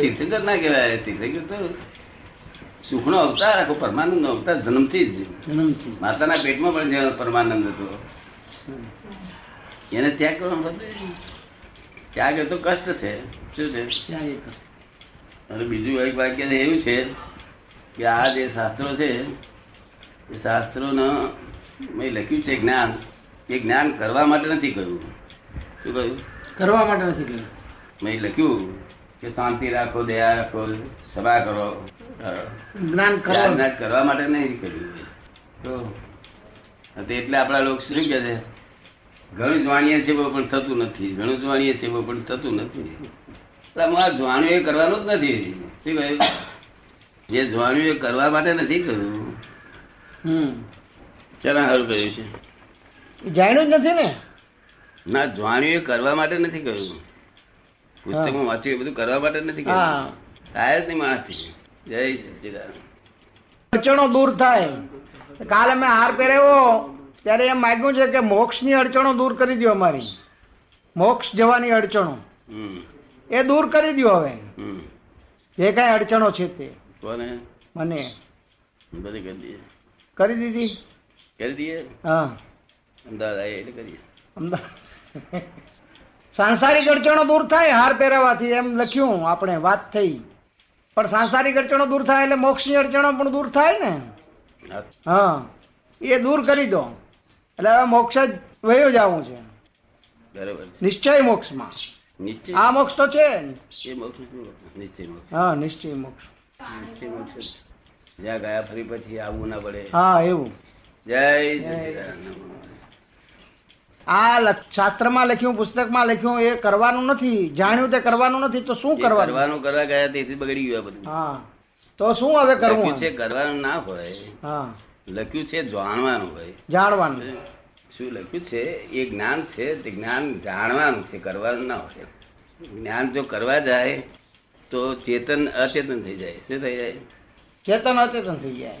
તીર્થંકર ના કહેવાય તીર્થંકર તો સુખનો અવતાર આખો પરમાનંદ નો અવતાર જન્મથી જ. માતાના પેટમાં પણ જેનો પરમાનંદ હતો. એને ત્યાગ કરવાનો ત્યાગ તો કષ્ટ છે. શું છે? અને બીજું એક વાક્ય એવું છે કે આ જે શાસ્ત્રો છે એ શાસ્ત્રોનો મેં લખ્યું છે જ્ઞાન એ જ્ઞાન કરવા માટે નથી કહ્યું શું કહ્યું કરવા માટે નથી કહ્યું મેં લખ્યું કે શાંતિ રાખો દયા રાખો સભા કરો જ્ઞાન કરવા માટે નહીં કર્યું તો એટલે આપણા લોકો શું કહે છે. ઘણું જાણીએ છીએ પણ થતું નથી. ઘણું જાણીએ છીએ પણ થતું નથી. એટલે હું આ જાણ્યું એ કરવાનું જ નથી. શું કહ્યું? જે જાણ્યું એ કરવા માટે નથી કર્યું. હમ. ચાલો સારું કહ્યું છે. જાણ્યું જ નથી ને? ના જાણ્યું એ કરવા માટે નથી કહ્યું પુસ્તકમાં વાંચ્યું એ બધું કરવા માટે નથી થાય જ નહીં માણસથી જય સચિદાન અડચણો દૂર થાય. કાલે મેં હાર પહેર્યો ત્યારે એમ માગ્યું છે કે મોક્ષની અડચણો દૂર કરી દો અમારી. મોક્ષ જવાની અડચણો. એ દૂર કરી દો હવે. હમ. જે કઈ અડચણો છે તે. મને. બધી કરી દીધી. કરી દીધી? કરી દઈએ હા. અમદાવાદ આવીએ એટલે કરીએ. અમદાવાદ. સાંસારિક અડચણો દૂર થાય હાર પહેરાવાથી એમ લખ્યું આપણે વાત થઈ. પણ સાંસારિક અડચણો દૂર થાય એટલે મોક્ષની અડચણો પણ દૂર થાય ને? હા, એ દૂર કરી દો. એટલે હવે મોક્ષ જ વયો જવું છે. બરાબર નિશ્ચય મોક્ષમાં. આ મોક્ષ તો છે હા નિશ્ચય મોક્ષ. નિશ્ચય મોક્ષ જ્યાં ગયા ફરી પછી આવવું ના પડે. હા એવું. જય સચ્ચિદાનંદ. આ શાસ્ત્રમાં લખ્યું પુસ્તકમાં લખ્યું એ કરવાનું નથી. જાણ્યું તે કરવાનું નથી તો શું કરવાનું? કરવાનું કરવા ગયા તેથી બગડી ગયું બધું. હા. તો શું હવે કરવું છે કરવાનું ના હોય. હા. લખ્યું છે જાણવાનું હોય. જાણવાનું. શું લખ્યું છે એ જ્ઞાન છે તે જ્ઞાન જાણવાનું છે કરવાનું ના હોય. જ્ઞાન જો કરવા જાય તો ચેતન અચેતન થઈ જાય. શું થઈ જાય? ચેતન અચેતન થઈ જાય.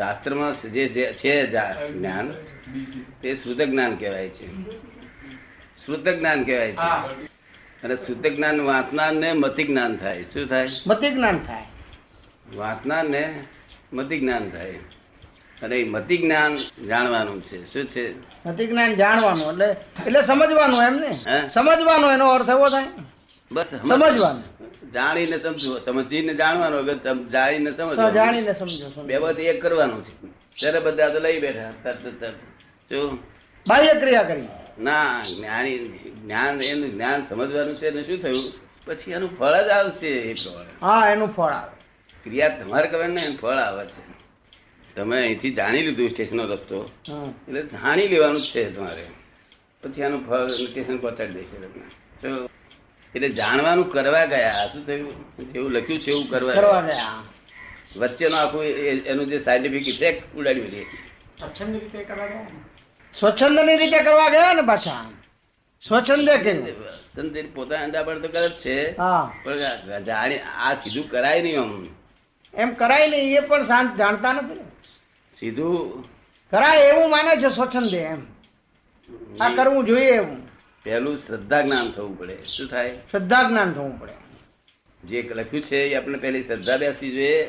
શાસ્ત્રમાં જે જે છે જ્ઞાન તે શુદ્ધ જ્ઞાન કહેવાય છે. શુદ્ધ જ્ઞાન કહેવાય છે. અને શુદ્ધ જ્ઞાન વાંચનાર ને મતિ જ્ઞાન થાય. શું થાય? મતિ જ્ઞાન થાય. વાંચનાર ને મતિ જ્ઞાન થાય. અને એ મતિ જ્ઞાન જાણવાનું છે. શું છે? મતિ જ્ઞાન જાણવાનું એટલે એટલે સમજવાનું એમ ને. સમજવાનો એનો અર્થ એવો થાય. બસ સમજવાનું. જાણીને સમજવું. સમજીને જાણવાનું જાણીને તો જાણીને સમજો સમજો. બે વાત એક કરવાનું છે. ત્યારે બધા તો લઈ બેઠા. તરત બાહ્ય ક્રિયા કરી. ના જ્ઞાની જ્ઞાન એનું જ્ઞાન સમજવાનું છે એને શું થયું? પછી એનું ફળ જ આવશે એ પ્રમાણે હા એનું ફળ આવે. ક્રિયા તમારે કરવાની ને એનું ફળ આવે છે. તમે અહીંથી જાણી લીધું સ્ટેશનનો રસ્તો. એટલે જાણી લેવાનું જ છે તમારે. પછી આનું ફળ સ્ટેશન પહોંચાડી દેશે તમને જો. એટલે જાણવાનું કરવા ગયા. શું થયું? જેવું લખ્યું છે એવું કરવા કરવા ગયા. વચ્ચે વચ્ચેનું આખું એનું જે સાયન્ટિફિક ઇફેક્ટ ઉડાડ્યું છે. સ્વચ્છંદની રીતે કરવા ગયા ને? પાછા. સ્વચ્છંદે કે તને પોતાના અંડા તો કરે છે. હા. પણ આ જાણી આ સીધું કરાય નહીં આમ. એમ કરાય નહીં એ પણ શાંત જાણતા નથી. સીધું કરાય એવું માને છે સ્વચ્છંદે એમ. આ કરવું જોઈએ એવું. પહેલું શ્રદ્ધા જ્ઞાન થવું પડે. શું થાય? શ્રદ્ધા જ્ઞાન થવું પડે. જે લખ્યું છે એ આપણે પહેલી શ્રદ્ધા બેસવી જોઈએ.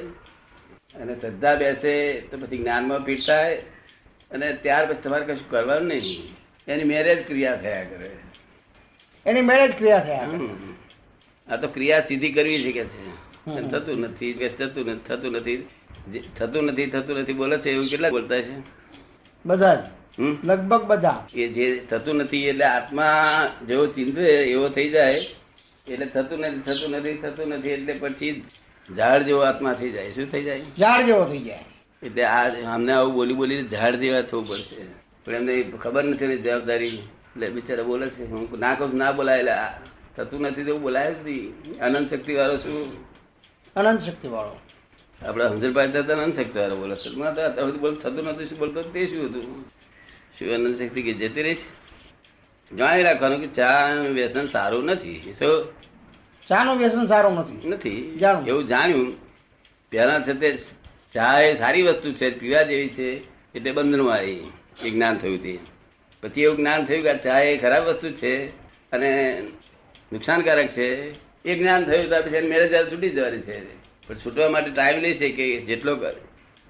અને શ્રદ્ધા બેસે તો પછી જ્ઞાનમાં પીઠ થાય. અને ત્યાર પછી તમારે કશું કરવાનું નહીં. એની મેરેજ ક્રિયા થયા કરે. એની મેરેજ ક્રિયા થયા આ તો ક્રિયા સીધી કરવી છે કે છે. થતું નથી થતું નથી થતું નથી. થતું નથી થતું નથી બોલે છે એવું કેટલા બોલતા છે? બધા જ. લગભગ બધા. કે જે થતું નથી એટલે આત્મા જેવો ચિંતે એવો થઈ જાય એટલે થતું નથી થતું નથી થતું નથી એટલે પછી ઝાડ જેવો આત્મા થઈ જાય. શું થઈ જાય? ઝાડ જેવો થઈ જાય. એટલે આ અમને આવું બોલી બોલી ઝાડ જેવા થવું પડશે. પણ એમને ખબર નથી જવાબદારી. એટલે બિચારા બોલે છે હું ના કહું ના બોલાય. એટલે થતું નથી તેવું બોલાય જ નહીં. અનંત શક્તિ વાળો શું? અનંત શક્તિ વાળો આપડે હમઝર પાસે હતા અનંત શક્તિ વાળો બોલે બોલ થતું નથી શું બોલતો તે શું હતું? શું શક્તિ કે જતી રહી છે જાણી રાખવાનું કે ચા વ્યસન સારું નથી. શું ચાનું વ્યસન સારું નથી. નથી. એવું જાણ્યું. પહેલા છે તે ચા એ સારી વસ્તુ છે પીવા જેવી છે એટલે બંધનમાં આવી. એ જ્ઞાન થયું તે. પછી એવું જ્ઞાન થયું કે ચા એ ખરાબ વસ્તુ છે અને નુકસાનકારક છે. એ જ્ઞાન થયું તો પછી મેરેજ છૂટી જવાની છે. પણ છૂટવા માટે ટાઈમ લેશે કે જેટલો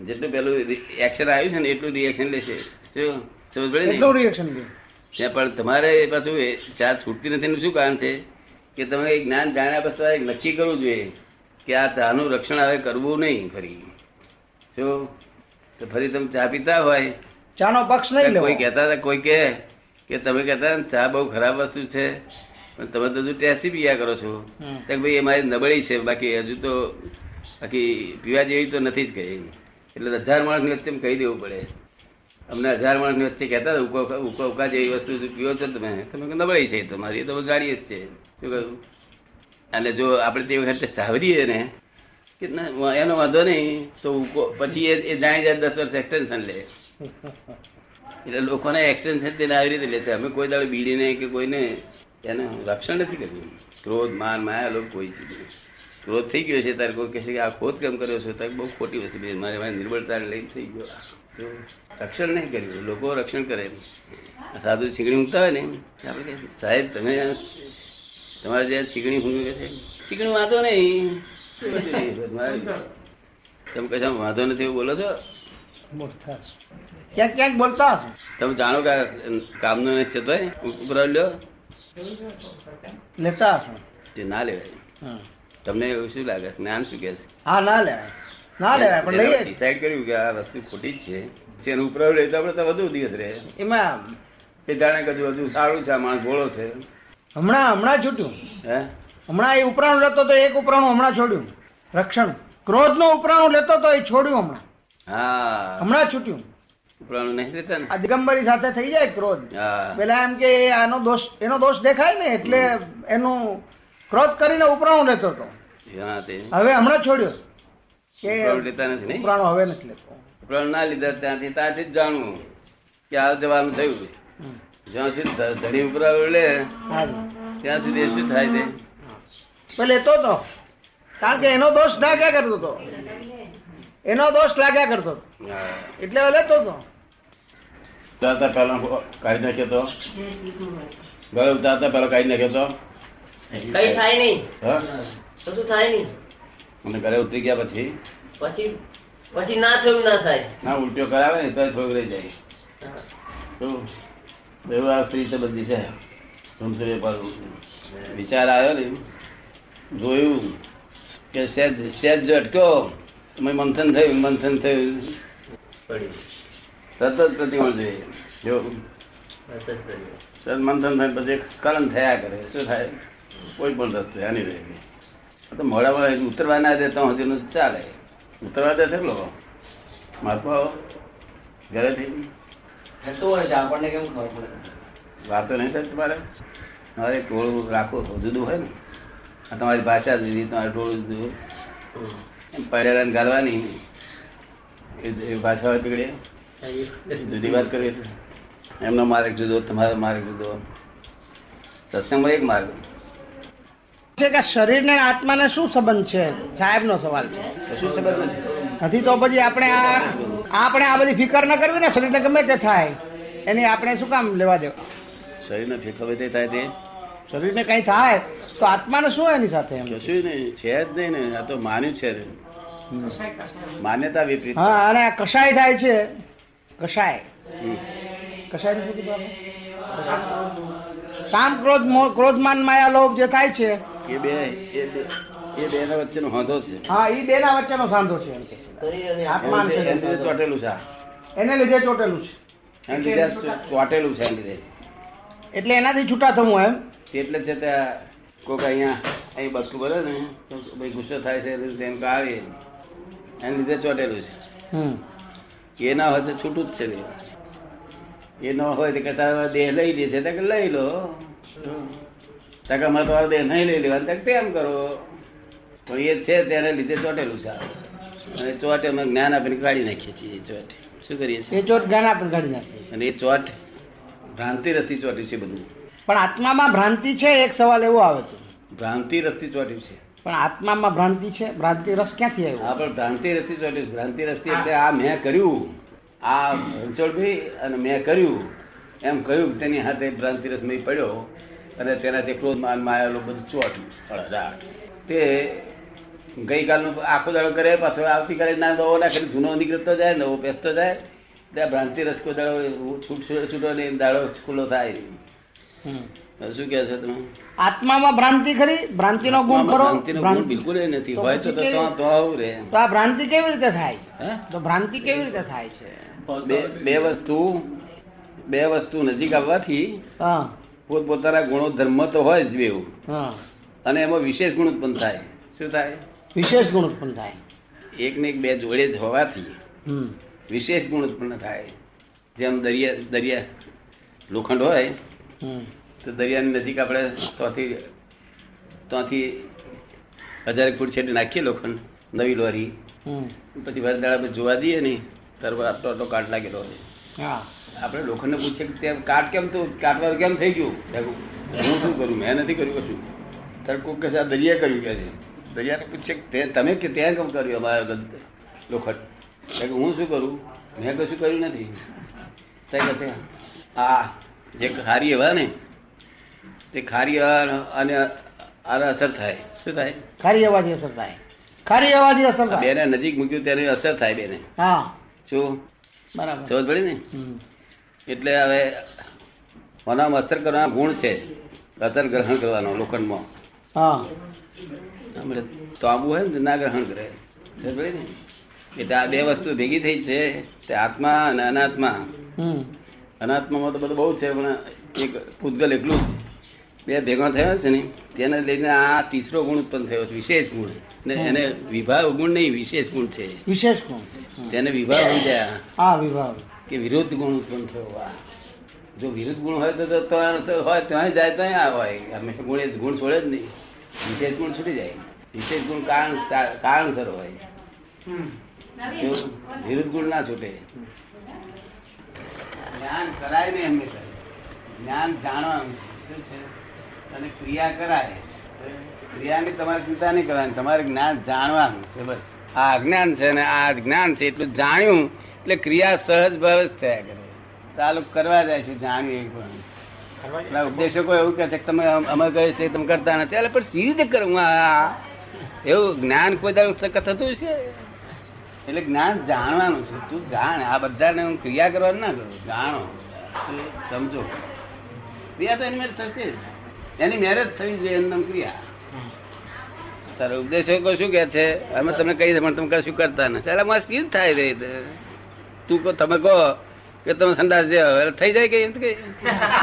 જેટલું પેલું એક્શન આવ્યું છે ને એટલું રિએક્શન લેશે. શું? ને? પણ તમારે પાછું ચાર ચા છૂટતી નથી શું કારણ છે? કે તમે જ્ઞાન જાણ્યા પછી નક્કી કરવું જોઈએ કે આ ચાનું રક્ષણ હવે કરવું નહીં ફરી. જો તો ફરી તમે ચા પીતા હોય. ચાનો પક્ષ નહીં કોઈ કહેતા હતા કોઈ કે કે તમે કહેતા ચા બહુ ખરાબ વસ્તુ છે પણ તમે તો હજુ ટેસ્ટી પીયા કરો છો. કે ભાઈ એ મારી નબળી છે બાકી હજુ તો બાકી પીવા જેવી તો નથી જ કહી એટલે હજાર માણસની વચ્ચે કહી દેવું પડે. અમને હજાર માણસની વચ્ચે કહેતા હતા ઉકો ઉકો જેવી વસ્તુ પીવો છો તમે. તમે નબળાઈ છે તમારી તો જાણીએ જ છે. શું કહ્યું? અને જો આપણે તે વખતે ચાવરીએ ને કે એનો વાંધો નહીં, તો પછી એ જાણી જાય દસ વર્ષ એક્સટેન્શન લે. એટલે લોકોને એક્સટેન્શન તેને આવી રીતે લે છે. અમે કોઈ દાડો બીડીને કે કોઈને. એને રક્ષણ નથી કર્યું. ક્રોધ, માન, માયા લોકો કોઈ ચીજ. ક્રોધ થઈ ગયો છે, તારે કોઈ કહે છે કે આ ખોદ કેમ કર્યો છે? તારે બહુ ખોટી વસ્તુ મારે મારી નિર્બળતા લઈને થઈ ગયો રક્ષણ નહીં કર્યું લોકો રક્ષણ કરે. સાધુ છીકણી મૂકતા હોય ને આપણે સાહેબ તમે તમારે જે છીકણી મૂકી કે છે છીકણી વાંધો નહીં. તમે કશા વાંધો નથી એવું બોલો છો? ક્યાંક ક્યાંક બોલતા તમે જાણો કે કામનો નથી થતો હોય ઉપરા લ્યો. લેતા હશે. તે ના લેવાય. તમને એવું શું લાગે? જ્ઞાન શું કે છે? હા ના લેવાય. ના લેવાય પણ લઈએ. ડિસાઈડ કર્યું કે આ વસ્તુ ખોટી જ છે. જેનું ઉપરાવ લે તો આપણે તો વધુ દિવસ રહે. એમાં એ જાણે કજુ હજુ સારું છે માણસ ગોળો છે. હમણાં હમણાં છૂટ્યું. હે? હમણાં એ ઉપરાણું લેતો તો એક ઉપરાણું હમણાં છોડ્યું. રક્ષણ. ક્રોધનું ઉપરાણું લેતો તો એ છોડ્યું હમણાં. હા. હમણાં છૂટ્યું. ઉપરાણું નહીં લેતા ને? આ દિગંબરી સાથે થઈ જાય ક્રોધ. પેલા એમ કે આનો દોષ એનો દોષ દેખાય ને એટલે એનું ક્રોધ કરીને ઉપરાણું લેતો હતો હવે હમણાં છોડ્યો. કે લેતા નથી નહીં ઉપરાણું હવે નથી લેતો. ઉપરાણું ના લીધા ત્યાંથી ત્યાંથી જ જાણવું કે આ જવાનું થયું. જ્યાં સુધી ધણી ઉપરાવ લે ત્યાં સુધી શું થાય છે? તો લેતો હતો કારણ કે એનો દોષ લાગ્યા કરતો હતો એનો દોષ લાગ્યા કરતો હતો એટલે લેતો હતો દાદા પેલા કાઢી નાખ્યો તો? ગળે દાદા પેલા કાઢી નાખ્યો તો? કઈ થાય નહીં. હા? કશું થાય નહીં. અને ઘરે ઉતરી ગયા પછી પછી પછી ના થયું ના થાય? ના ઉલટીઓ કરાવે ને તો થોડુંક રહી જાય. તો એવું આ સ્ત્રી સંબંધી છે? સુંદરી પર વિચાર આવ્યો ને જોયું કે સેજ સેજ જો અટક્યો મેં મંથન થયું મંથન થયું. પડ્યું. સતત પ્રતિમળ જોઈએ. જો. સતત મંથન થાય પછી સ્ખલન થયા કરે શું થાય? કોઈ પણ રસ્તે આની રહે. તો મોડામાં ઉતરવા ના દે તો હજુ ચાલે. ઉતરવા દે છે લોકો મહાત્મા ઘરેથી થઈ આપણને કેમ ખબર પડે? વાતો નહીં થાય તમારે તમારે ટોળું રાખો જુદું હોય ને. તમારી ભાષા જુદી તમારે ટોળું જુદું પડેલા ગાલવાની એ એ ભાષા હોય પીગડે જુદી વાત કરીએ એમનો માર્ગ જુદો તમારો માર્ગ જુદો. સત્સંગમાં એક માર્ગ છે કે શરીર ને આત્માને શું સંબંધ છે? સાહેબ નો સવાલ છે. શું સંબંધ નથી નથી તો પછી આપણે આ આપણે આ બધી ફિકર ન કરવી ને શરીરને ગમે તે થાય. એની આપણે શું કામ લેવા દેવા? શરીરને ફિકર તે થાય તે. શરીરને કઈ થાય તો આત્માને શું એની સાથે એમ? શું નહીં છે જ નહીં ને આ તો માન્યું છે. માન્યતા વિપરીત. હા અને આ કષાય થાય છે. કસાય કસાય શું કીધું? કામ ક્રોધ ક્રોધમાન ક્રોધ માન માયા લોભ જે થાય છે એ બે એ બે એ બે ના વચ્ચેનો હોંધો છે. હા એ બે ના વચ્ચેનો સાંધો છે એમ કે. છે. આત્મા એની લીધે- ચોટેલું છે. એને લીધે ચોટેલું છે. એની લીધે ચોટેલું છે એની લીધે. એટલે એનાથી છૂટા થવું એમ? એટલે છે ત્યાં કોઈક અહીંયા અહીં બસકું બોલે ને ભાઈ ગુસ્સો થાય છે તેમ આવે. એની લીધે ચોટેલું છે. એ ના હોય તો છૂટું જ છે. એ ન હોય તો કે તારા દેહ લઈ લે છે તો કે લઈ લો. ટકામાં તમારો દેહ નહીં લઈ લેવાનું. તો તેમ કરો? તો એ છે તેને લીધે ચોટેલું છે અને ચોટે અમે જ્ઞાન આપીને કાઢી નાખીએ છીએ એ ચોટ. શું કરીએ છીએ? એ ચોટ જ્ઞાન આપીને કાઢી નાખીએ. અને એ ચોટ ભ્રાંતિ રસ્તી ચોટ્યું છે બધું. પણ આત્મામાં ભ્રાંતિ છે એક સવાલ એવો આવે છે. ભ્રાંતિ રસ્તી ચોટ્યું છે. પણ આત્મામાં ભ્રાંતિ છે ભ્રાંતિ રસ ક્યાંથી આવ્યો? હા પણ ભ્રાંતિ રસ્તી ચોટ્યું ભ્રાંતિ રસ્તી એટલે આ મેં કર્યું. આ રણછોડભાઈ અને મેં કર્યું. એમ કહ્યું તેની હાથે ભ્રાંતિ રસ મેં પડ્યો. અને તેનાથી ક્રોધ માન માયેલો બધું ચોટ્યું. તે ગઈકાલનું આખો દાડો કરે પાછો આવતીકાલે ના દવો નાખે જૂનો નીકળતો જાય નવો બેસતો જાય ત્યાં ભ્રાંતિ રસકો દાડો છૂટ છૂટો ને દાડો ખુલ્લો થાય. શું કે છે તમે આત્મામાં ભ્રાંતિ ખરી? ભ્રાંતિનો ગુણ ખરો? ગુણ બિલકુલ નથી. હોય તો તો આવું રે. તો આ ભ્રાંતિ કેવી રીતે થાય? તો ભ્રાંતિ કેવી રીતે થાય છે? બે બે વસ્તુ બે વસ્તુ નજીક આવવાથી હા. પોતપોતાના ગુણો ધર્મ તો હોય જ બેવું અને એમાં વિશેષ ગુણ ઉત્પન્ન થાય. શું થાય? વિશેષ ગુણ ઉત્પન્ન થાય. એક ને એક બે જોડે જ હોવાથી વિશેષ ગુણ ઉત્પન્ન થાય. જેમ દરિયા દરિયા લોખંડ હોય તો દરિયાની નજીક આપણે ત્યાંથી ત્યાંથી હજાર ફૂટ છેડી નાખીએ લોખંડ નવી લોરી. પછી વરદાડા પર જોવા જઈએ ને તરવા આટલો આટલો કાટ લાગેલો હોય. આપણે લોખંડને પૂછે કે તે કાટ કેમ તો કાટવાનું કેમ થઈ ગયું? હું શું કરું? મેં નથી કર્યું કશું. ત્યારે કોક કહે આ દરિયા કર્યું કે છે. દરિયાને પૂછે કે તમે કે ત્યાં કેમ કર્યું અમારા લોખંડ? કે હું શું કરું? મેં કશું કર્યું નથી. ત્યાં કહે છે આ જે ખારી હવા ને તે ખારી હવા અને આને અસર થાય. શું થાય? ખારી અવાજથી અસર થાય. ખારી અવાજથી અસર થાય. બેને નજીક મૂક્યું ત્યારે અસર થાય બેને. હા. શું? બરાબર. સમજ પડી ને એટલે હવે મનામાં અસર કરવાનો ગુણ છે અસર ગ્રહણ કરવાનો લોખંડમાં. હા. તો તાંબુ હોય ને ના ગ્રહણ કરે. સમજ પડી ને એટલે આ બે વસ્તુ ભેગી થઈ છે તે આત્મા અને અનાત્મા. અનાત્મામાં તો બધું બહુ છે પણ એક પૂતગલ એકલું જ. બે ભેગા થયા છે ને તેને લઈને આ તીસરો ગુણ ઉત્પન્ન થયો છે વિશેષ ગુણ. ને એને વિભાવ ગુણ નહીં વિશેષ ગુણ છે. વિશેષ ગુણ. તેને વિભાવ સમજ્યા હા વિભાવ કે વિરુદ્ધ ગુણ ઉત્પન્ન થયો જો વિરુદ્ધ ગુણ હોય તો તો તો હોય ત્યાં જાય ત્યાં આ હોય. હંમેશા ગુણ એ ગુણ છોડે જ નહીં. વિશેષ ગુણ છૂટી જાય. વિશેષ ગુણ કારણ કારણસર હોય. વિરુદ્ધ ગુણ ના છૂટે. જ્ઞાન કરાય નહીં હંમેશા. જ્ઞાન જાણવા છે? અને ક્રિયા કરાય. ક્રિયાની તમારે ચિંતા નહીં કરવાની તમારે જ્ઞાન જાણવાનું છે બસ. આ અજ્ઞાન છે ને આ જ્ઞાન છે એટલું જાણ્યું એટલે ક્રિયા સહજ ભાવ જ થયા કરે. ચાલુ કરવા જાય છે જાણ્યું એક પણ. પેલા ઉપદેશકો એવું કહે છે કે તમે અમે કહે છે તમે કરતા નથી એટલે પણ સી રીતે કરું? એવું જ્ઞાન કોઈ દાડો થતું છે એટલે જ્ઞાન જાણવાનું છે તું જાણ. આ બધાને હું ક્રિયા કરવાનું ના કરું જાણો. સમજો. ક્રિયા તો એની મેં થશે જ. એની મેરેજ થવી જોઈએ એનું નામ ક્રિયા. તારો ઉપદેશકો શું કે છે? અમે તમને કહી પણ તમે કશું કરતા નથી. એટલે મસ્ત ઈ થાય રે તું. કહો તમે કહો કે તમે સંદાસ જે હવે થઈ જાય કે એમ કે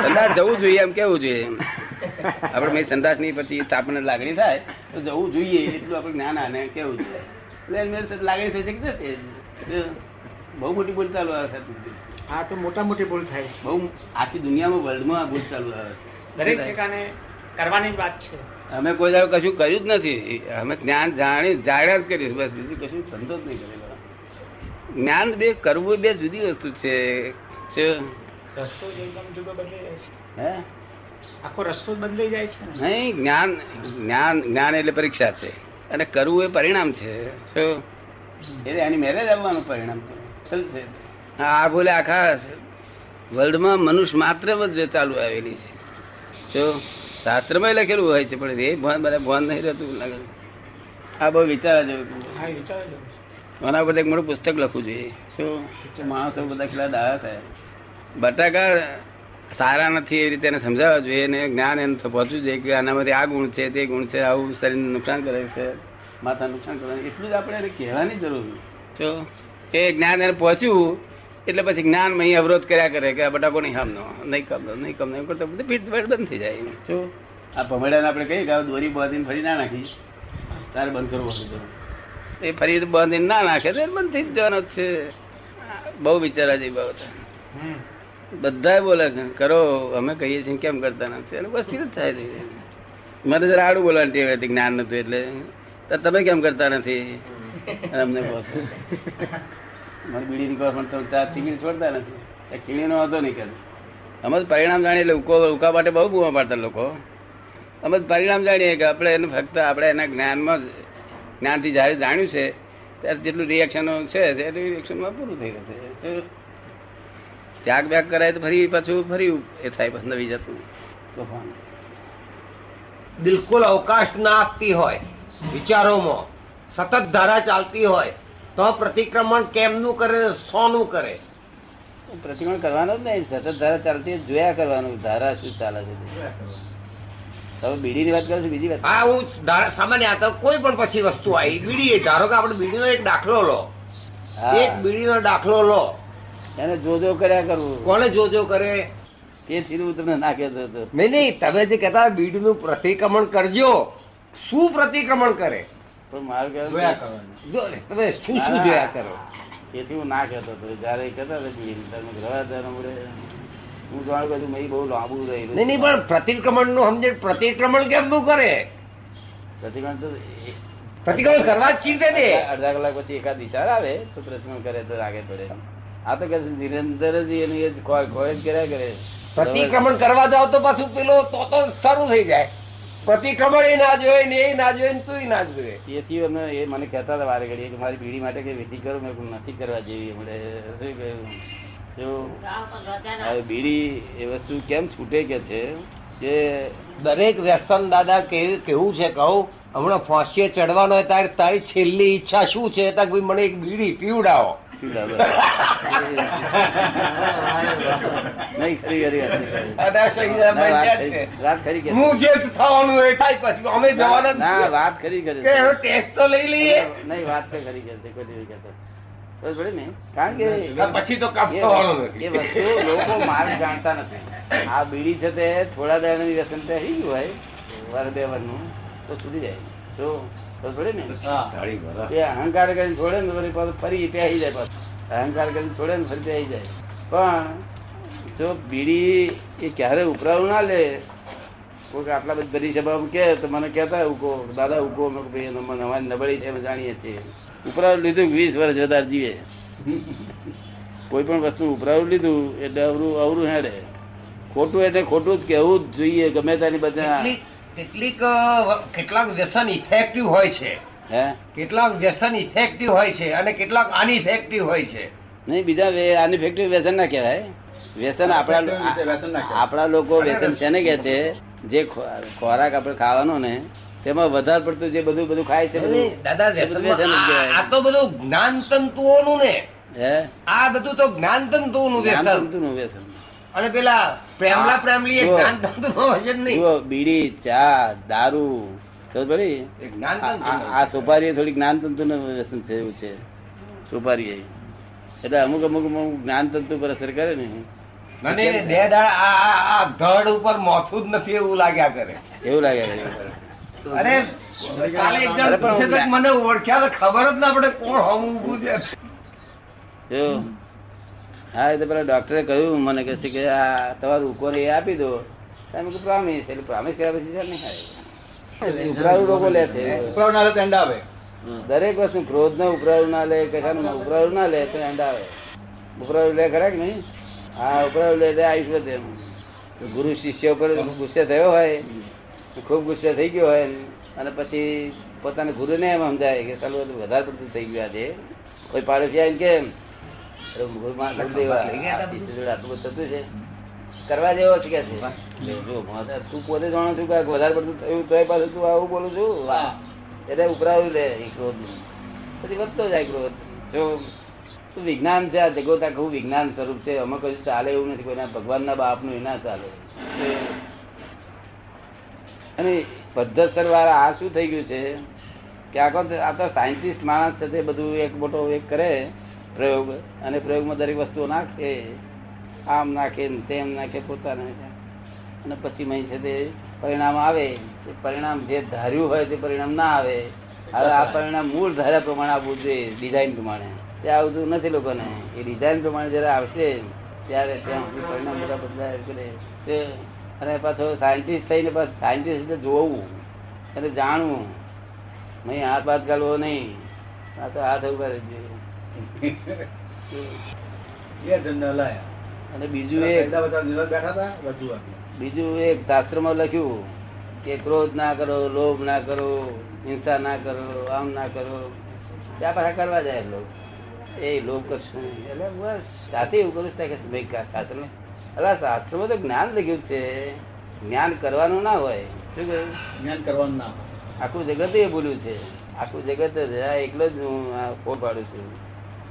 સંદાસ જવું જોઈએ એમ કેવું જોઈએ એમ. આપણે મેં સંદાસ નહીં પછી આપણને લાગણી થાય તો જવું જોઈએ એટલું આપણે જ્ઞાન આને કેવું જોઈએ. એટલે લાગણી થઈ શકે જશે બહુ મોટી ભૂલ ચાલુ આવે છે. હા તો મોટા મોટી ભૂલ થાય બહુ આખી દુનિયામાં વર્લ્ડમાં આ ભૂલ ચાલુ આવે છે. દરેક ઠેકાને કરવાની જ વાત છે. અમે કોઈ દાડો કશું કર્યું જ નથી. અમે જ્ઞાન જાણી જાણ્યા જ કર્યું બસ બીજું કશું ધંધો જ નહીં કરેલો જ્ઞાન બે કરવું બે જુદી વસ્તુ છે. છે. રસ્તો જ એકદમ જુદો બદલાઈ જાય છે. હે? આખો રસ્તો બદલાઈ જાય છે નહીં જ્ઞાન જ્ઞાન જ્ઞાન એટલે પરીક્ષા છે. અને કરવું એ પરિણામ છે. શું એટલે એની મેરેજ આવવાનું પરિણામ છે. શું છે. આ ભૂલે આખા વર્લ્ડમાં મનુષ્ય માત્ર જ ચાલુ આવેલી છે. શું શાસ્ત્રમાં લખેલું હોય છે પણ એ ભાન બધા ભાન નહીં રહેતું લાગે. આ બહુ વિચાર જેવું આના પર એક મોટું પુસ્તક લખવું જોઈએ. શું? માણસો બધા કેટલા દાવા થાય. બટાકા સારા નથી એ રીતે એને સમજાવવા જોઈએ અને જ્ઞાન એને પહોંચવું જોઈએ કે આનામાંથી આ ગુણ છે તે ગુણ છે આવું શરીરને નુકસાન કરે છે માથા નુકસાન કરે એટલું જ આપણે એને કહેવાની જરૂર જો એ જ્ઞાન એને પહોંચ્યું એટલે પછી જ્ઞાન અહીં અવરોધ કર્યા કરે કે આ બટાકો નહીં હામનો નહીં કમનો નહીં ખામનો એમ કરતા બધું પીઠ પીઠ બંધ થઈ જાય જો આ ભમડાને આપણે કહીએ કે દોરી બાંધીને ફરી ના નાખી તારે બંધ કરવું પડે એ ફરી બાંધીને ના નાખે તો બંધ થઈ જવાનો છે. બહુ વિચારા જેવી બાબત બધા બોલે કરો અમે કહીએ છીએ કેમ કરતા નથી? અને વસ્તી જ થાય છે. મને જરા આડું બોલવાની ટેવ હતી જ્ઞાન નતું એટલે. તમે કેમ કરતા નથી? અમને છો મને બીડી નીકળવા પણ તમે ત્યાં ચીકણી છોડતા નથી. ચીણીનો વાંધો નહીં કરે. અમે પરિણામ જાણીએ એટલે ઉકો માટે બહુ બૂમા પાડતા લોકો. અમે પરિણામ જાણીએ કે આપણે એનું ફક્ત આપણે એના જ્ઞાનમાં જ્ઞાનથી જ્યારે જાણ્યું છે. ત્યારે જેટલું રિએક્શનો છે, એટલું રિએક્શનમાં પૂરું થઈ જશે? ત્યાગ બ્યાગ કરાય તો ફરી પાછું ફરી એ થાય નવી જતું તોફાન બિલકુલ અવકાશ ના આપતી હોય, વિચારોમાં સતત ધારા ચાલતી હોય તો પ્રતિક્રમણ કેમનું કરે સોનું કરે. પ્રતિક્રમણ કરવાનું જ નહીં સતત ધારા ચાલતી જોયા કરવાનું ધારા શું ચાલે છે તે. તમે બીડીની વાત કરો છો બીજી વાત? હા હું સામાન્ય આ તો કોઈ પણ પછી વસ્તુ આવી બીડી ધારો કે આપણે બીડીનો એક દાખલો લો. એક બીડીનો દાખલો લો. એને જોજો કર્યા કરવું કોને જોજો કરે? તેથી હું તમને ના કહેતો હતો. નહીં નહીં તમે જે કહેતા બીડીનું પ્રતિક્રમણ કરજો. શું પ્રતિક્રમણ કરે? પણ મારું શું શું જોયા કરો? તેથી હું ના કહેતો હતો. જયારે કહેતા હતા તમે રવા હું જાણું કે મેં બહુ લાંબુ રહેલું નહીં નહીં પણ પ્રતિક્રમણનું સમજે પ્રતિક્રમણ કેમનું કરે? પ્રતિક્રમણ તો પ્રતિક્રમણ કરવા જ ચીતે દે અડધા કલાક પછી એકાદ વિચાર આવે તો પ્રતિક્રમણ કરે તો રાગે પડે. આ તો કે છે નિરંતર જ એની ખોય ખોય જ કર્યા કરે. પ્રતિક્રમણ કરવા જાવ તો પાછું પેલો તો તો શરૂ થઈ જાય. પ્રતિક્રમણ એ ના જોયે ને એ ના જોયે ને તું ના જોયે એથી અમે એ મને કહેતા હતા વારે ઘડીએ કે મારી બીડી માટે કઈ વિધિ કરો, મેં નથી કરવા જેવી મળે શું કહ્યું? તો બીડી એ વસ્તુ કેમ છૂટે કે છે? કે દરેક વ્યસન દાદા કેવું છે કહું? હમણાં ફોસીએ ચડવાનો હોય ત્યારે તારી છેલ્લી ઈચ્છા શું છે? તાર મને એક બીડી પીવડાવો. ના, પછી. ના તો ને. કારણ કે પછી તો એ વસ્તુ- લોકો માર્ગ જાણતા નથી. આ બીડી છે તે થોડા દાડાની વ્યસન તે થઈ ગયું હોય વર બે વારનું તો છૂટી જાય. તો બસ ને? એ અહંકાર કરીને છોડે ને તો ફરી પહેરી જાય પાછું. અહંકાર કરીને છોડે ને ફરી પહેરી જાય. પણ જો બીડી એ ક્યારે ઉપરાવું ના લે કોઈક આટલા બધા બધી સભામાં કે તો મને કહેતા ઉકો દાદા ઉકો મેં ભાઈ મને અમારી નબળી છે જાણીએ છીએ. ઉપરાવું લીધું વીસ વર્ષ વધારે જીવે. કોઈ પણ વસ્તુ ઉપરાવું લીધું એટલે અવરું અવરું હેડે. ખોટું એટલે ખોટું જ કેવું જ જોઈએ ગમે તેની બધા કેટલીક કેટલીક વ્યસન ઇફેક્ટિવ હોય છે. કેટલાક વ્યસન ઇફેક્ટિવ હોય છે અને કેટલાક અનઇફેક્ટિવ હોય છે. નહીં બીજા અનઇફેક્ટિવ વ્યસન ના કહેવાય. વ્યસન આપણા. આપણા લોકો વ્યસન છે ને કે છે? જે ખોરાક આપણે ખાવાનો ને તેમાં વધારે પડતું જે બધું બધું ખાય છે બધું દાદા વ્યસન આ- તો બધું જ્ઞાન તંતુઓનું ને. હે? આ બધું તો જ્ઞાન તંતુઓનું વ્યસન. અને પેલા પ્રેમલા પ્રેમલી. જ્ઞાન નહીં. બીડી ચા દારૂ જ્ઞાન આ- સોપારી થોડી જ્ઞાનતંતુ નું વ્યસન છે એવું છે. સોપારી એટલે અમુક અમુક અમુક જ્ઞાનતંતુ પર અસર કરે ને. અને બે દાડા આ ધડ ઉપર મોથું જ નથી એવું લાગ્યા કરે. એવું લાગે કરે. અરે કાલે મને ઓળખ્યા તો ખબર જ ના પડે કોણ હોવું ઉભું છે. હા એ તો પેલા ડોક્ટરે કહ્યું મને કહે છે કે આ તમારું ઉકોર એ આપી દો. તમે કે પ્રોમિસ એટલે પ્રોમિસ કર્યા પછી નહીં ખાય ઉપરાળું લોકો લે છે. ઉપરાવનારો પેંડ આવે. દરેક વસ્તુ ક્રોધ ને ઉપરાળું ના લે કશાનું ઉપરાળું ના લે તો અંડા આવે. ઉપરાળું લે ખરા કે નહીં? હા ઉપરાળું લે એટલે આયુષ વધે ગુરુ શિષ્ય ઉપર ગુસ્સે થયો હોય. ખૂબ ગુસ્સે થઈ ગયો હોય. અને પછી પોતાના ગુરુને એમ સમજાય કે ચાલો વધારે પડતું થઈ ગયું આજે. કોઈ પાડોશી આવીને કે કરવા જેવો છે કે છે? તું પોતે જાણો છું કે વધારે પડતું થયું તો પાછું તું આવું બોલું છું? એટલે ઉપરાયું લે ક્રોધ પછી વધતો જાય ક્રોધ. જો તું વિજ્ઞાન છે આ જગત? આખું વિજ્ઞાન સ્વરૂપ છે? અમે કશું ચાલે એવું નથી કોઈના ભગવાનના બાપનું એ ના ચાલે. અને પદ્ધતસર વાળા આ શું થઈ ગયું છે? કે આખો આ તો સાયન્ટિસ્ટ માણસ છે તે બધું એક મોટો એક કરે. પ્રયોગ અને પ્રયોગમાં દરેક વસ્તુઓ નાખે, આમ નાખે તેમ નાખે પોતાને. અને પછી મહી છે તે પરિણામ આવે પરિણામ જે ધાર્યું હોય તે પરિણામ ના આવે. હવે આ પરિણામ મૂળ ધાર્યા પ્રમાણે આવવું જોઈએ ડિઝાઇન પ્રમાણે. તે આવતું નથી લોકોને. એ ડિઝાઇન પ્રમાણે જયારે આવશે, ત્યારે ત્યાં પરિણામ બધા બદલાય કરે. તે અને પાછો સાયન્ટિસ્ટ થઈને પાછું સાયન્ટિસ્ટ જોવું અને જાણવું. નહીં હાથ બાદ ગાળવો નહીં. આ તો હાથ ઊભા રહેજો. લાયા અને બીજું એક બેઠા હતા બધું બીજું એક શાસ્ત્રમાં લખ્યું કે ક્રોધ ના કરો લોભ ના કરો હિંસા ના કરો આમ ના કરો ત્યાં પાછા કરવા જાય લોક એ લોભ કરશું એટલે બસ સાથે એવું કરું કે ભાઈ શાસ્ત્ર અલા શાસ્ત્રમાં તો જ્ઞાન લખ્યું છે. જ્ઞાન કરવાનું ના હોય. શું કહ્યું? જ્ઞાન કરવાનું ના હોય. આખું જગત એ બોલ્યું છે. આખું જગત એકલો જ હું ફોડ પાડું છું.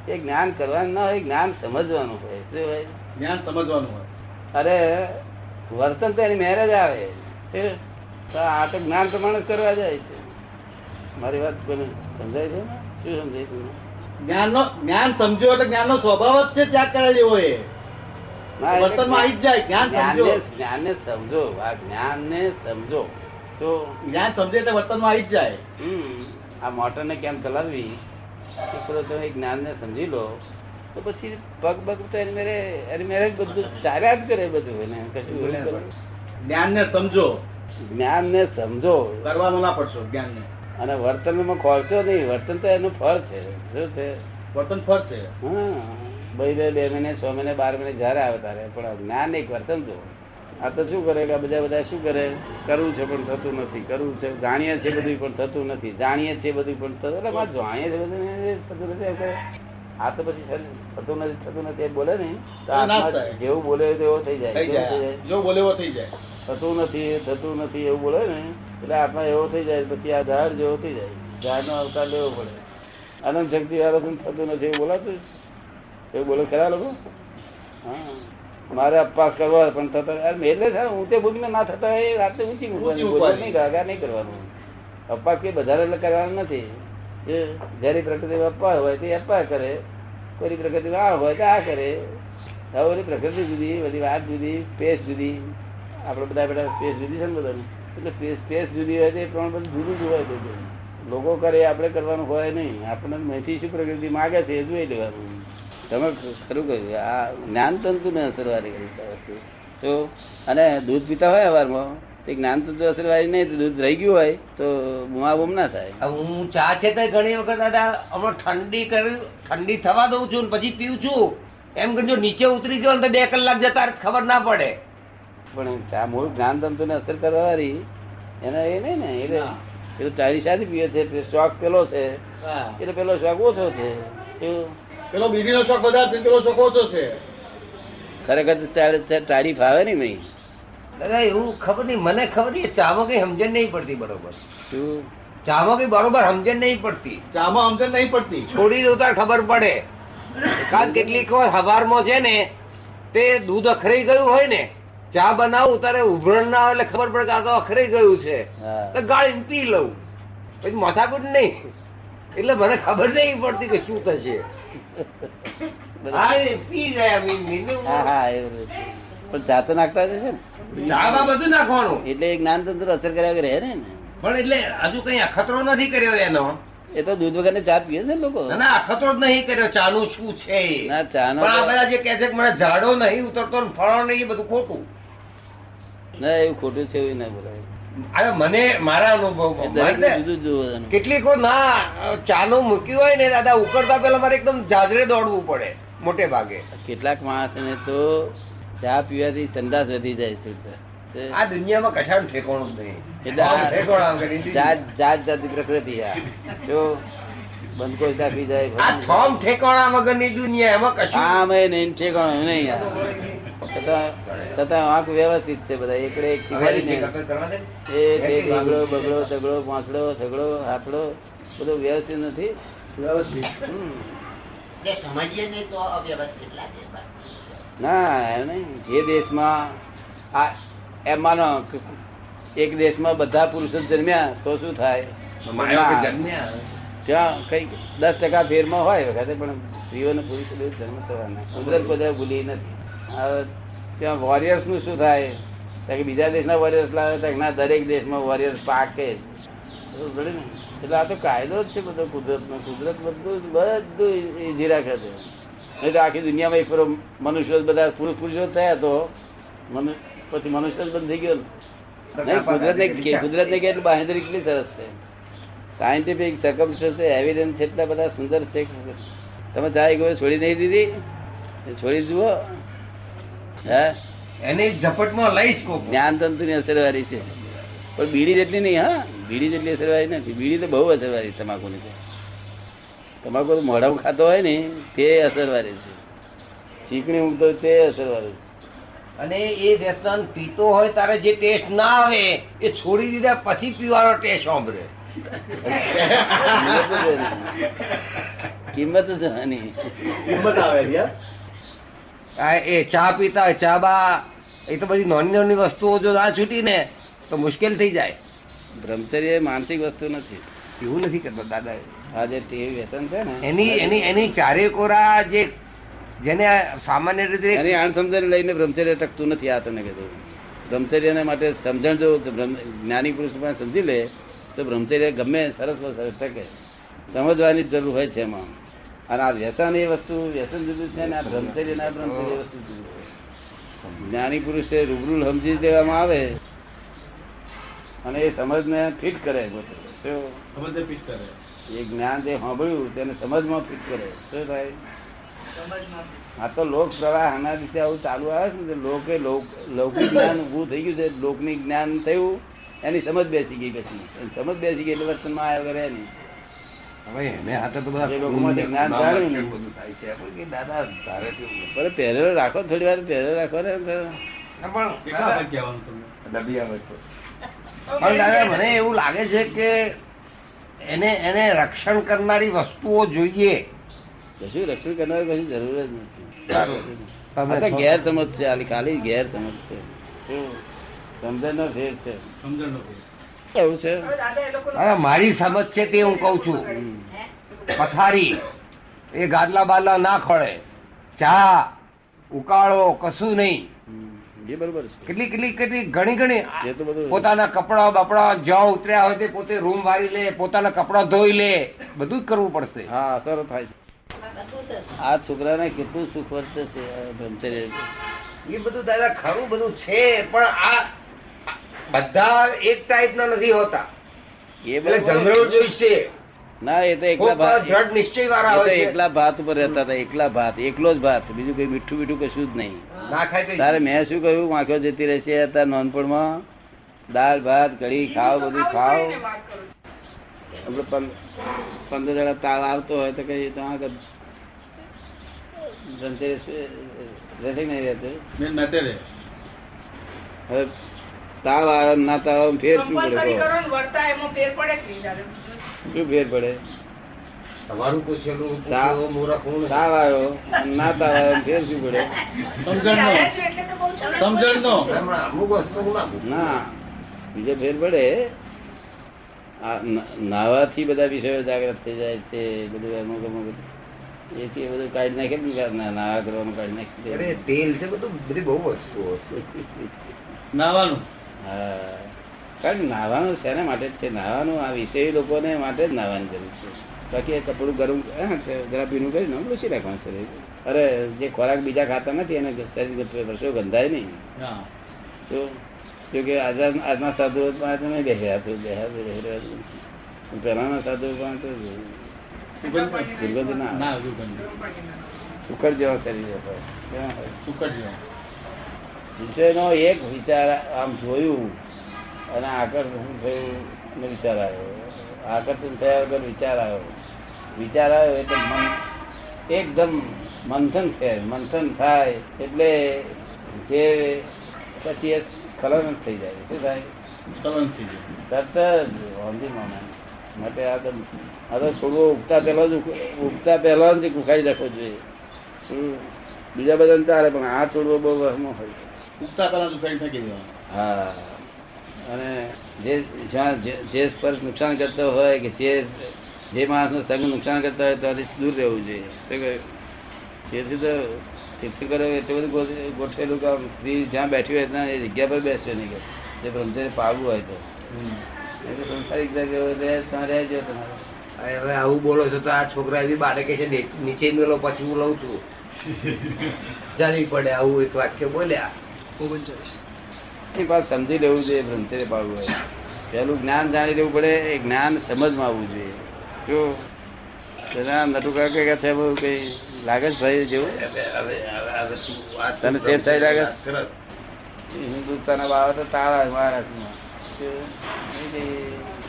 એ જ્ઞાન કરવાનું ના હોય જ્ઞાન સમજવાનું હોય. શું હોય? જ્ઞાન સમજવાનું હોય. અરે વર્તન તો એની મેરેજ આવે. તો આ તો જ્ઞાન પ્રમાણે કરવા જાય છે. મારી વાત કોઈ સમજાય છે ને? શું સમજાય છે જ્ઞાનનો જ્ઞાન સમજ્યો એટલે જ્ઞાનનો સ્વભાવ જ છે ત્યાગ કરે જેવો એ. વર્તનમાં આવી જાય જ્ઞાન સમજો. જ્ઞાનને જ્ઞાનને સમજો. આ જ્ઞાનને સમજો. તો જ્ઞાન સમજે એટલે વર્તનમાં આવી જ જાય. આ મોટરને કેમ ચલાવવી? પૂરો તમે જ્ઞાનને સમજી લો તો પછી પગ પગ તો એની મેરે એની મેરે બધું ચાલ્યા જ કરે બધું એને કશું જ્ઞાન ને જ્ઞાનને સમજો. જ્ઞાનને સમજો. કરવાનું ના પડશો જ્ઞાનને. અને વર્તનમાં ખોલશો નહીં વર્તન તો એનું ફળ છે. શું છે? વર્તન ફળ છે. હા. બે બે મહિને છ મહિને બાર મહિને જયારે આવે તારે પણ જ્ઞાન એક વર્તન તો આ તો શું કરે કે બધા બધા શું કરે? કરવું છે પણ થતું નથી. કરવું છે જાણીએ છે બધું પણ થતું નથી. જાણીએ છે બધું પણ થતું એટલે જાણીએ છે બધું થતું નથી આ તો પછી થતું નથી થતું નથી એ બોલે ને. તો ના. જેવું બોલે તેવો થઈ જાય થઈ જાય. જાય. જો બોલે એવો થઈ જાય. થતું નથી થતું નથી એવું બોલે ને એટલે આત્મા એવો થઈ જાય પછી આ ઝાડ જેવો થઈ જાય. ઝાડનો અવતાર લેવો પડે. અનંત શક્તિ વાળો થતું નથી એવું બોલાતું એવું બોલે ખરા લોકો? હા. મારે અપવાસ કરવો પણ થતા એટલે છે હું તે ભૂમિ ના થતા હોય એ રાતે ઊંચી મૂકવાની. નહીં ગાગા નહીં કરવાનું. અપવાસ કે બધા એટલે કરવાનું નથી. જે જયારે પ્રકૃતિ અપવા હોય તે અપવા કરે. કોઈ પ્રકૃતિ આ હોય તો આ કરે. હવે પ્રકૃતિ જુદી બધી વાત જુદી સ્પેસ જુદી. આપણે બધા બધા સ્પેસ જુદી છે ને બધાનું. એટલે સ્પેસ સ્પેસ જુદી હોય તો એ પ્રમાણે બધું જુદું જ હોય બધું. લોકો કરે આપણે કરવાનું હોય નહીં. આપણને મેથી શું પ્રકૃતિ માગે છે એ જોઈ લેવાનું. તમે ખરું કહ્યું આ જ્ઞાન તંતુ ને અસરવારી કરી વસ્તુ. તો અને દૂધ પીતા હોય અવારમાં તે જ્ઞાન તંતુ અસરવારી નહીં દૂધ રહી ગયું હોય તો બુમા બુમ ના થાય. હું ચા છે તો ઘણી વખત દાદા હમણાં ઠંડી કરી ઠંડી થવા દઉં છું પછી પીવું છું. એમ કરજો નીચે ઉતરી ગયો ને તો બે કલાક જતા ખબર ના પડે. પણ ચા મૂળ જ્ઞાન તંતુ ને અસર કરવાવાળી એને એ નહીં ને એટલે. એ તો ચારી સાથે પીવે છે શોખ પેલો છે. એટલે પેલો શોખ ઓછો છે. એવું. પેલો બીડીનો શોખ વધારે છે પેલો શોખ ઓછો છે. ખરેખર તો ચાર- ચાર ફાવે નહીં ભાઈ. દાદા એવું ખબર નહીં. મને ખબર નહીં ચામો કઈ સમજણ નહીં પડતી બરોબર. શું? ચામાં કઈ બરોબર સમજણ નહીં પડતી. ચામાં સમજણ નહીં પડતી. છોડી દઉં તાર ખબર પડે. કારણ કેટલીક વાર હવારમાં છે ને તે દૂધ અખરાઈ ગયું હોય ને ચા બનાવું તારે ઉભરણ ના આવે એટલે ખબર પડે કે આ તો અખરાઈ ગયું છે. તો ગાળીને પી લઉં. પછી માથાકૂટ નહીં. એટલે મને ખબર નહીં પડતી કે શું થશે. પી જાય. પણ ચા તો નાખતા જશે ને. બધું નાખવાનું. એટલે જ્ઞાન તંત્ર અસર કર્યા વગર રહે ને પણ એટલે હજુ કઈ અખતરો નથી કર્યો એનો? એ તો દૂધ વગર ચા પીએ છે ને લોકો. ના, અખતરો જ નહીં કર્યો. ચાનું શું છે. ના ચાનો આ બધા જે કે છે કે મને ઝાડો નહીં ઉતરતો ને ફળો નહીં બધું ખોટું. ના એવું ખોટું છે એવું ના બોલાય. અરે મને મારા અનુભવ. કેટલીક વાર ના ચાનું મૂક્યું હોય ને દાદા ઉકળતા પેલા મારે એકદમ જાજરે દોડવું પડે મોટે ભાગે. કેટલાક માણસને તો ચા પીવાથી સંદાસ વધી જાય છે આ દુનિયામાં કશાનું ઠેકોણું નહીં. જાત જાત જાતિ પ્રકૃતિ આ. જો દાખવી આ જાય ઠેકોણા વગરની દુનિયા એમાં કશું એ નહીં ઠેકોણું નહીં. છતાં છતાં આંખ વ્યવસ્થિત છે બધા. એકડે એક બગડો બગડો તગડો પાંચડો થગડો હાથડો બધું વ્યવસ્થિત નથી. હમ. સમજીએ નહીં તો અવ્યવસ્થિત લાગે ના એમ નહીં. જે દેશમાં આ એમ માનો એક દેશમાં બધા પુરુષો જન્મ્યા તો શું થાય? ના. ત્યાં કઈ દસ ટકા ફેરમાં હોય વખતે પણ સ્ત્રીઓને પુરુષો જન્મ થવાના. કુદરત બધા ભૂલી નથી. હવે ત્યાં વોરિયર્સનું શું થાય? કે બીજા દેશના વોરિયર્સ લાવે તો ના દરેક દેશમાં વોરિયર્સ પાકે જ? એટલે આ તો કાયદો જ છે બધો કુદરત નો કુદરત બધું બધું ઇઝી રાખે છે. નહીં તો આખી દુનિયામાં એક ફેરો મનુષ્યો બધા પુરુષ પુરુષો થયા તો પછી મનુષ્ય જ બંધ થઈ ગયો નહીં, કુદરતને કુદરતને કેટલી બાંહેધરી કેટલી સરસ છે. સાયન્ટિફિક સર્કમસ્ટન્સ એવિડન્સ એટલા બધા સુંદર છે તમે ચાય ગયો છોડી નહીં દીધી? છોડી જુઓ. હે? એની ઝપટમાં લઈશ કોક. જ્ઞાન તંતુ ની અસરવારી છે. પણ બીડી જેટલી નહીં હા? બીડી જેટલી અસરવારી નથી. બીડી તો બહુ અસરવારી તમાકુ ની તમાકુ તો મોઢામાં ખાતો હોય ને તે અસરવારી છે. ચીકણી ઊંઘતો હોય તે અસરવારી છે. અને એ વ્યસન પીતો હોય તારે જે ટેસ્ટ ના આવે એ છોડી દીધા પછી પીવાનો ટેસ્ટ સાંભળે. કિંમત જ કિંમત આવે છે એ ચા પીતા હોય ચા બા એ તો બધી નાની નાની વસ્તુઓ જો ના છૂટી ને તો મુશ્કેલ થઈ જાય. બ્રહ્મચર્ય માનસિક વસ્તુ નથી. એવું નથી કરતો દાદા આ જે ટેવ વ્યસન છે ને એની એની એની ચારે કોરા જે જેને સામાન્ય રીતે એની આણ સમજણ લઈને બ્રહ્મચર્ય ટકતું નથી આ તને કીધું બ્રહ્મચર્યને માટે સમજણ જો જ્ઞાની પુરુષ પાસે સમજી લે તો બ્રહ્મચર્ય ગમે સરસ સરસ ટકે. સમજવાની જરૂર હોય છે એમાં. અને આ વ્યસન એ વસ્તુ વ્યસન જુદું છે ને આ બ્રહ્મચર્ય ના બ્રહ્મચર્ય વસ્તુ જુદું છે. જ્ઞાની પુરુષે રૂબરૂ સમજી દેવામાં આવે અને એ સમજને ફિટ કરે પોતે. શું? કરે. એ જ્ઞાન જે સાંભળ્યું તેને સમજમાં ફિટ કરે. શું થાય? આ તો લોક પ્રવાહ આના રીતે આવું ચાલુ આવે છે ને લોકે લોક- લૌકિક જ્ઞાન ઉભું થઈ ગયું છે લોકની જ્ઞાન થયું એની સમજ બેસી ગઈ પછી. સમજ બેસી ગઈ એટલે વર્તનમાં આવ્યા કરે નહીં. હવે એને હાથે તો બધા પહેરેલો રાખો થોડી વાર પહેરેલો રાખો ને પણ દાદા, મને એવું લાગે છે કે એને એને રક્ષણ કરનારી વસ્તુઓ જોઈએ. કશું રક્ષણ કરનારી કશું જરૂર જ નથી. ગેરસમજ છે ખાલી ગેરસમજ છે. શું? સમજણનો ફેર છે. સમજણ નથી એવું છે? હવે મારી સમજ છે તે હું કઉ છું. પથારી એ ગાદલા બાદલા ના ખોળે ચા ઉકાળો કશું નહીં. હમ. એ બરોબર છે. કેટલી કેટલી કેટલી ઘણી ઘણી. એ તો બધું પોતાના કપડા બપડા જ્યાં ઉતર્યા હોય તે પોતે રૂમ વારી લે પોતાના કપડા ધોઈ લે. બધું જ કરવું પડશે. હા અસર થાય છે. આ છોકરા છોકરાને કેટલું સુખ વર્તે છે બ્રહ્મચર્ય એ બધું દાદા ખરું બધું છે પણ આ બધા એક ટાઈપના નથી હોતા. એ એટલે જનરલ જોઈશે. ના એ તો એકલા ભાત દ્રઢ નિશ્ચય વાળા હોય એકલા ભાત ઉપર રહેતા હતા એકલા ભાત એકલો જ ભાત. બીજું કઈ મીઠું મીઠું કશું જ નહીં. તારે મેં શું કહ્યું? વાંખ્યો જતી રહેશે હતા નાનપણમાં. દાળ ભાત કઢી ખાવ બધું ખાવ આપણે પંદર જણા તાવ આવતો હોય તો કઈ તો આગળ બ્રહ્મચર્ય રહેશે નહીં રહેતું. હવે તાવ આવે ને તાવ ફેર શું પડે. શું ફેર પડે? તમારું પૂછેલું તા- પૂછ્યું, મૂરખ હું નથી. તાવ આવ્યો ના તાવ આવ્યો ફેર શું પડે? સમજણ નો. આવ્યા છો એટલે તો બહુ સરસ. સમજણ નો. હમણાં અમુક વસ્તુ ના બીજો ફેર પડે. આ નાહવાથી બધા વિષયો જાગ્રત થઈ જાય છે બધું અમુક અમુક એથી બધું કાઢી નાખે ને નાવા નાહવા કરવાનું કાઢી નાખે. અરે તેલ છે બધું બધી બહુ વસ્તુઓ છે. નાવાનું. હા કારણ કે નાહવાનું શેના માટે જ છે નાહવાનું આ વિષય લોકોને માટે જ નાહવાની જરૂર છે બાકી એ કપડું ગરમ જરા પીનું કરી ને લૂસી રાખવાનું શરીર અરે જે ખોરાક બીજા ખાતા નથી એને શરીર વર્ષો ગંધાય નહીં હા તો જો કે આજના આજના સાધુ નહીં બેસ્યા તો બેસ્યા તો રહ્યા છે. પહેલાના સાધુ પણ તો સુગંધ ના. સુકર જેવા શરીર? સુકટ જેવો. વિષયનો એક વિચાર આમ જોયું અને આકર્ષણ થયું અને વિચાર આવ્યો. આકર્ષણ થયા વગર વિચાર આવ્યો. વિચાર આવ્યો એટલે મન એકદમ મંથન થાય મંથન થાય એટલે જે પછી એ કલર થઈ જાય. શું થાય? કલંક થઈ જાય. તરત જ વાંધી માના. માટે આ તો આ તો છોડવો ઉગતા પહેલા જ ઉગતા પહેલા જ ઉખાડી રાખવો જોઈએ. બીજા બધા ચાલે પણ આ છોડવો બહુ વહમો હોય. ઉગતા પહેલા સુકાઈ ફેંકી દેવાનું હા. અને જે જ્યાં જે- સ્પર્શ નુકસાન કરતો હોય કે જે જે માણસનો સંગ નુકસાન કરતા હોય ત્યાંથી દૂર રહેવું જોઈએ. શું તો તેથી તો તીર્થંકરો એટલું બધું ગોઠવેલું કામ ફ્રી જ્યાં બેઠી હોય ત્યાં એ જગ્યા પર બેસે નહીં કે. જે બ્રહ્મચર્ય પાળવું હોય તો. એટલે સંસારિક જગ્યાએ ત્યાં રહેજો તમારે. હવે આવું બોલો છો તો આ છોકરા એવી બાળક કે છે નીચે મેલો પછી હું લઉં છું. ચાલી પડે આવું એક વાક્ય બોલ્યા. એ વાત સમજી લેવું જોઈએ બ્રહ્મચર્ય પાળવું હોય. પેલું જ્ઞાન જાણી લેવું પડે એ જ્ઞાન સમજમાં આવવું જોઈએ. જો તેના નટુ કાકા કે છે કઈ લાગે છે ભાઈ જેવું તને સેફ સાઈડ લાગે? હિન્દુસ્તાન બાબા તો તાળા મહારાષ્ટ્રમાં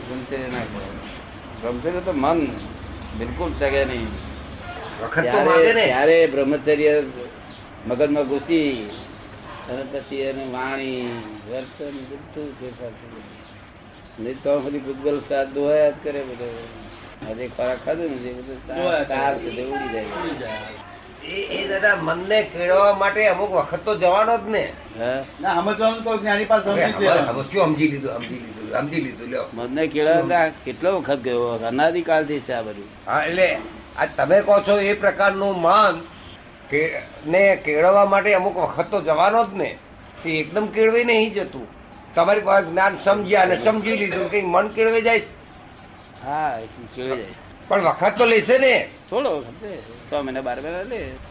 ગમશે ના. બ્રહ્મચર્ય તો મન બિલકુલ ચગે નહીં. ત્યારે બ્રહ્મચર્ય મગજમાં ઘૂસી અને પછી એને વાણી વર્તન બધું ફેરફાર નહીં તો બધી ભૂતગલ સાથ દોયા જ કરે બધો. આજે ખોરાક ખાધું ને જે બધું ઉડી જાય. એ એ દાદા મનને કેળવવા માટે અમુક વખત તો જવાનો જ ને. સમજી લીધું સમજી લીધું સમજી લ્યો. મનને કેળવતા કેટલો વખત ગયો? અનાદિકાળથી છે આ બધું. હા એટલે આ તમે કહો છો એ પ્રકારનું મન ને કેળવવા માટે અમુક વખત તો જવાનો જ ને. એ એકદમ કેળવી નહીં જતું. તમારી પાસે જ્ઞાન સમજ્યા અને સમજી લીધું કે મન કેળવે જાય. હા એ કેળવી જાય. પણ વખત તો લેશે ને. થોડો વખત છ મહિના બાર મહિના લે.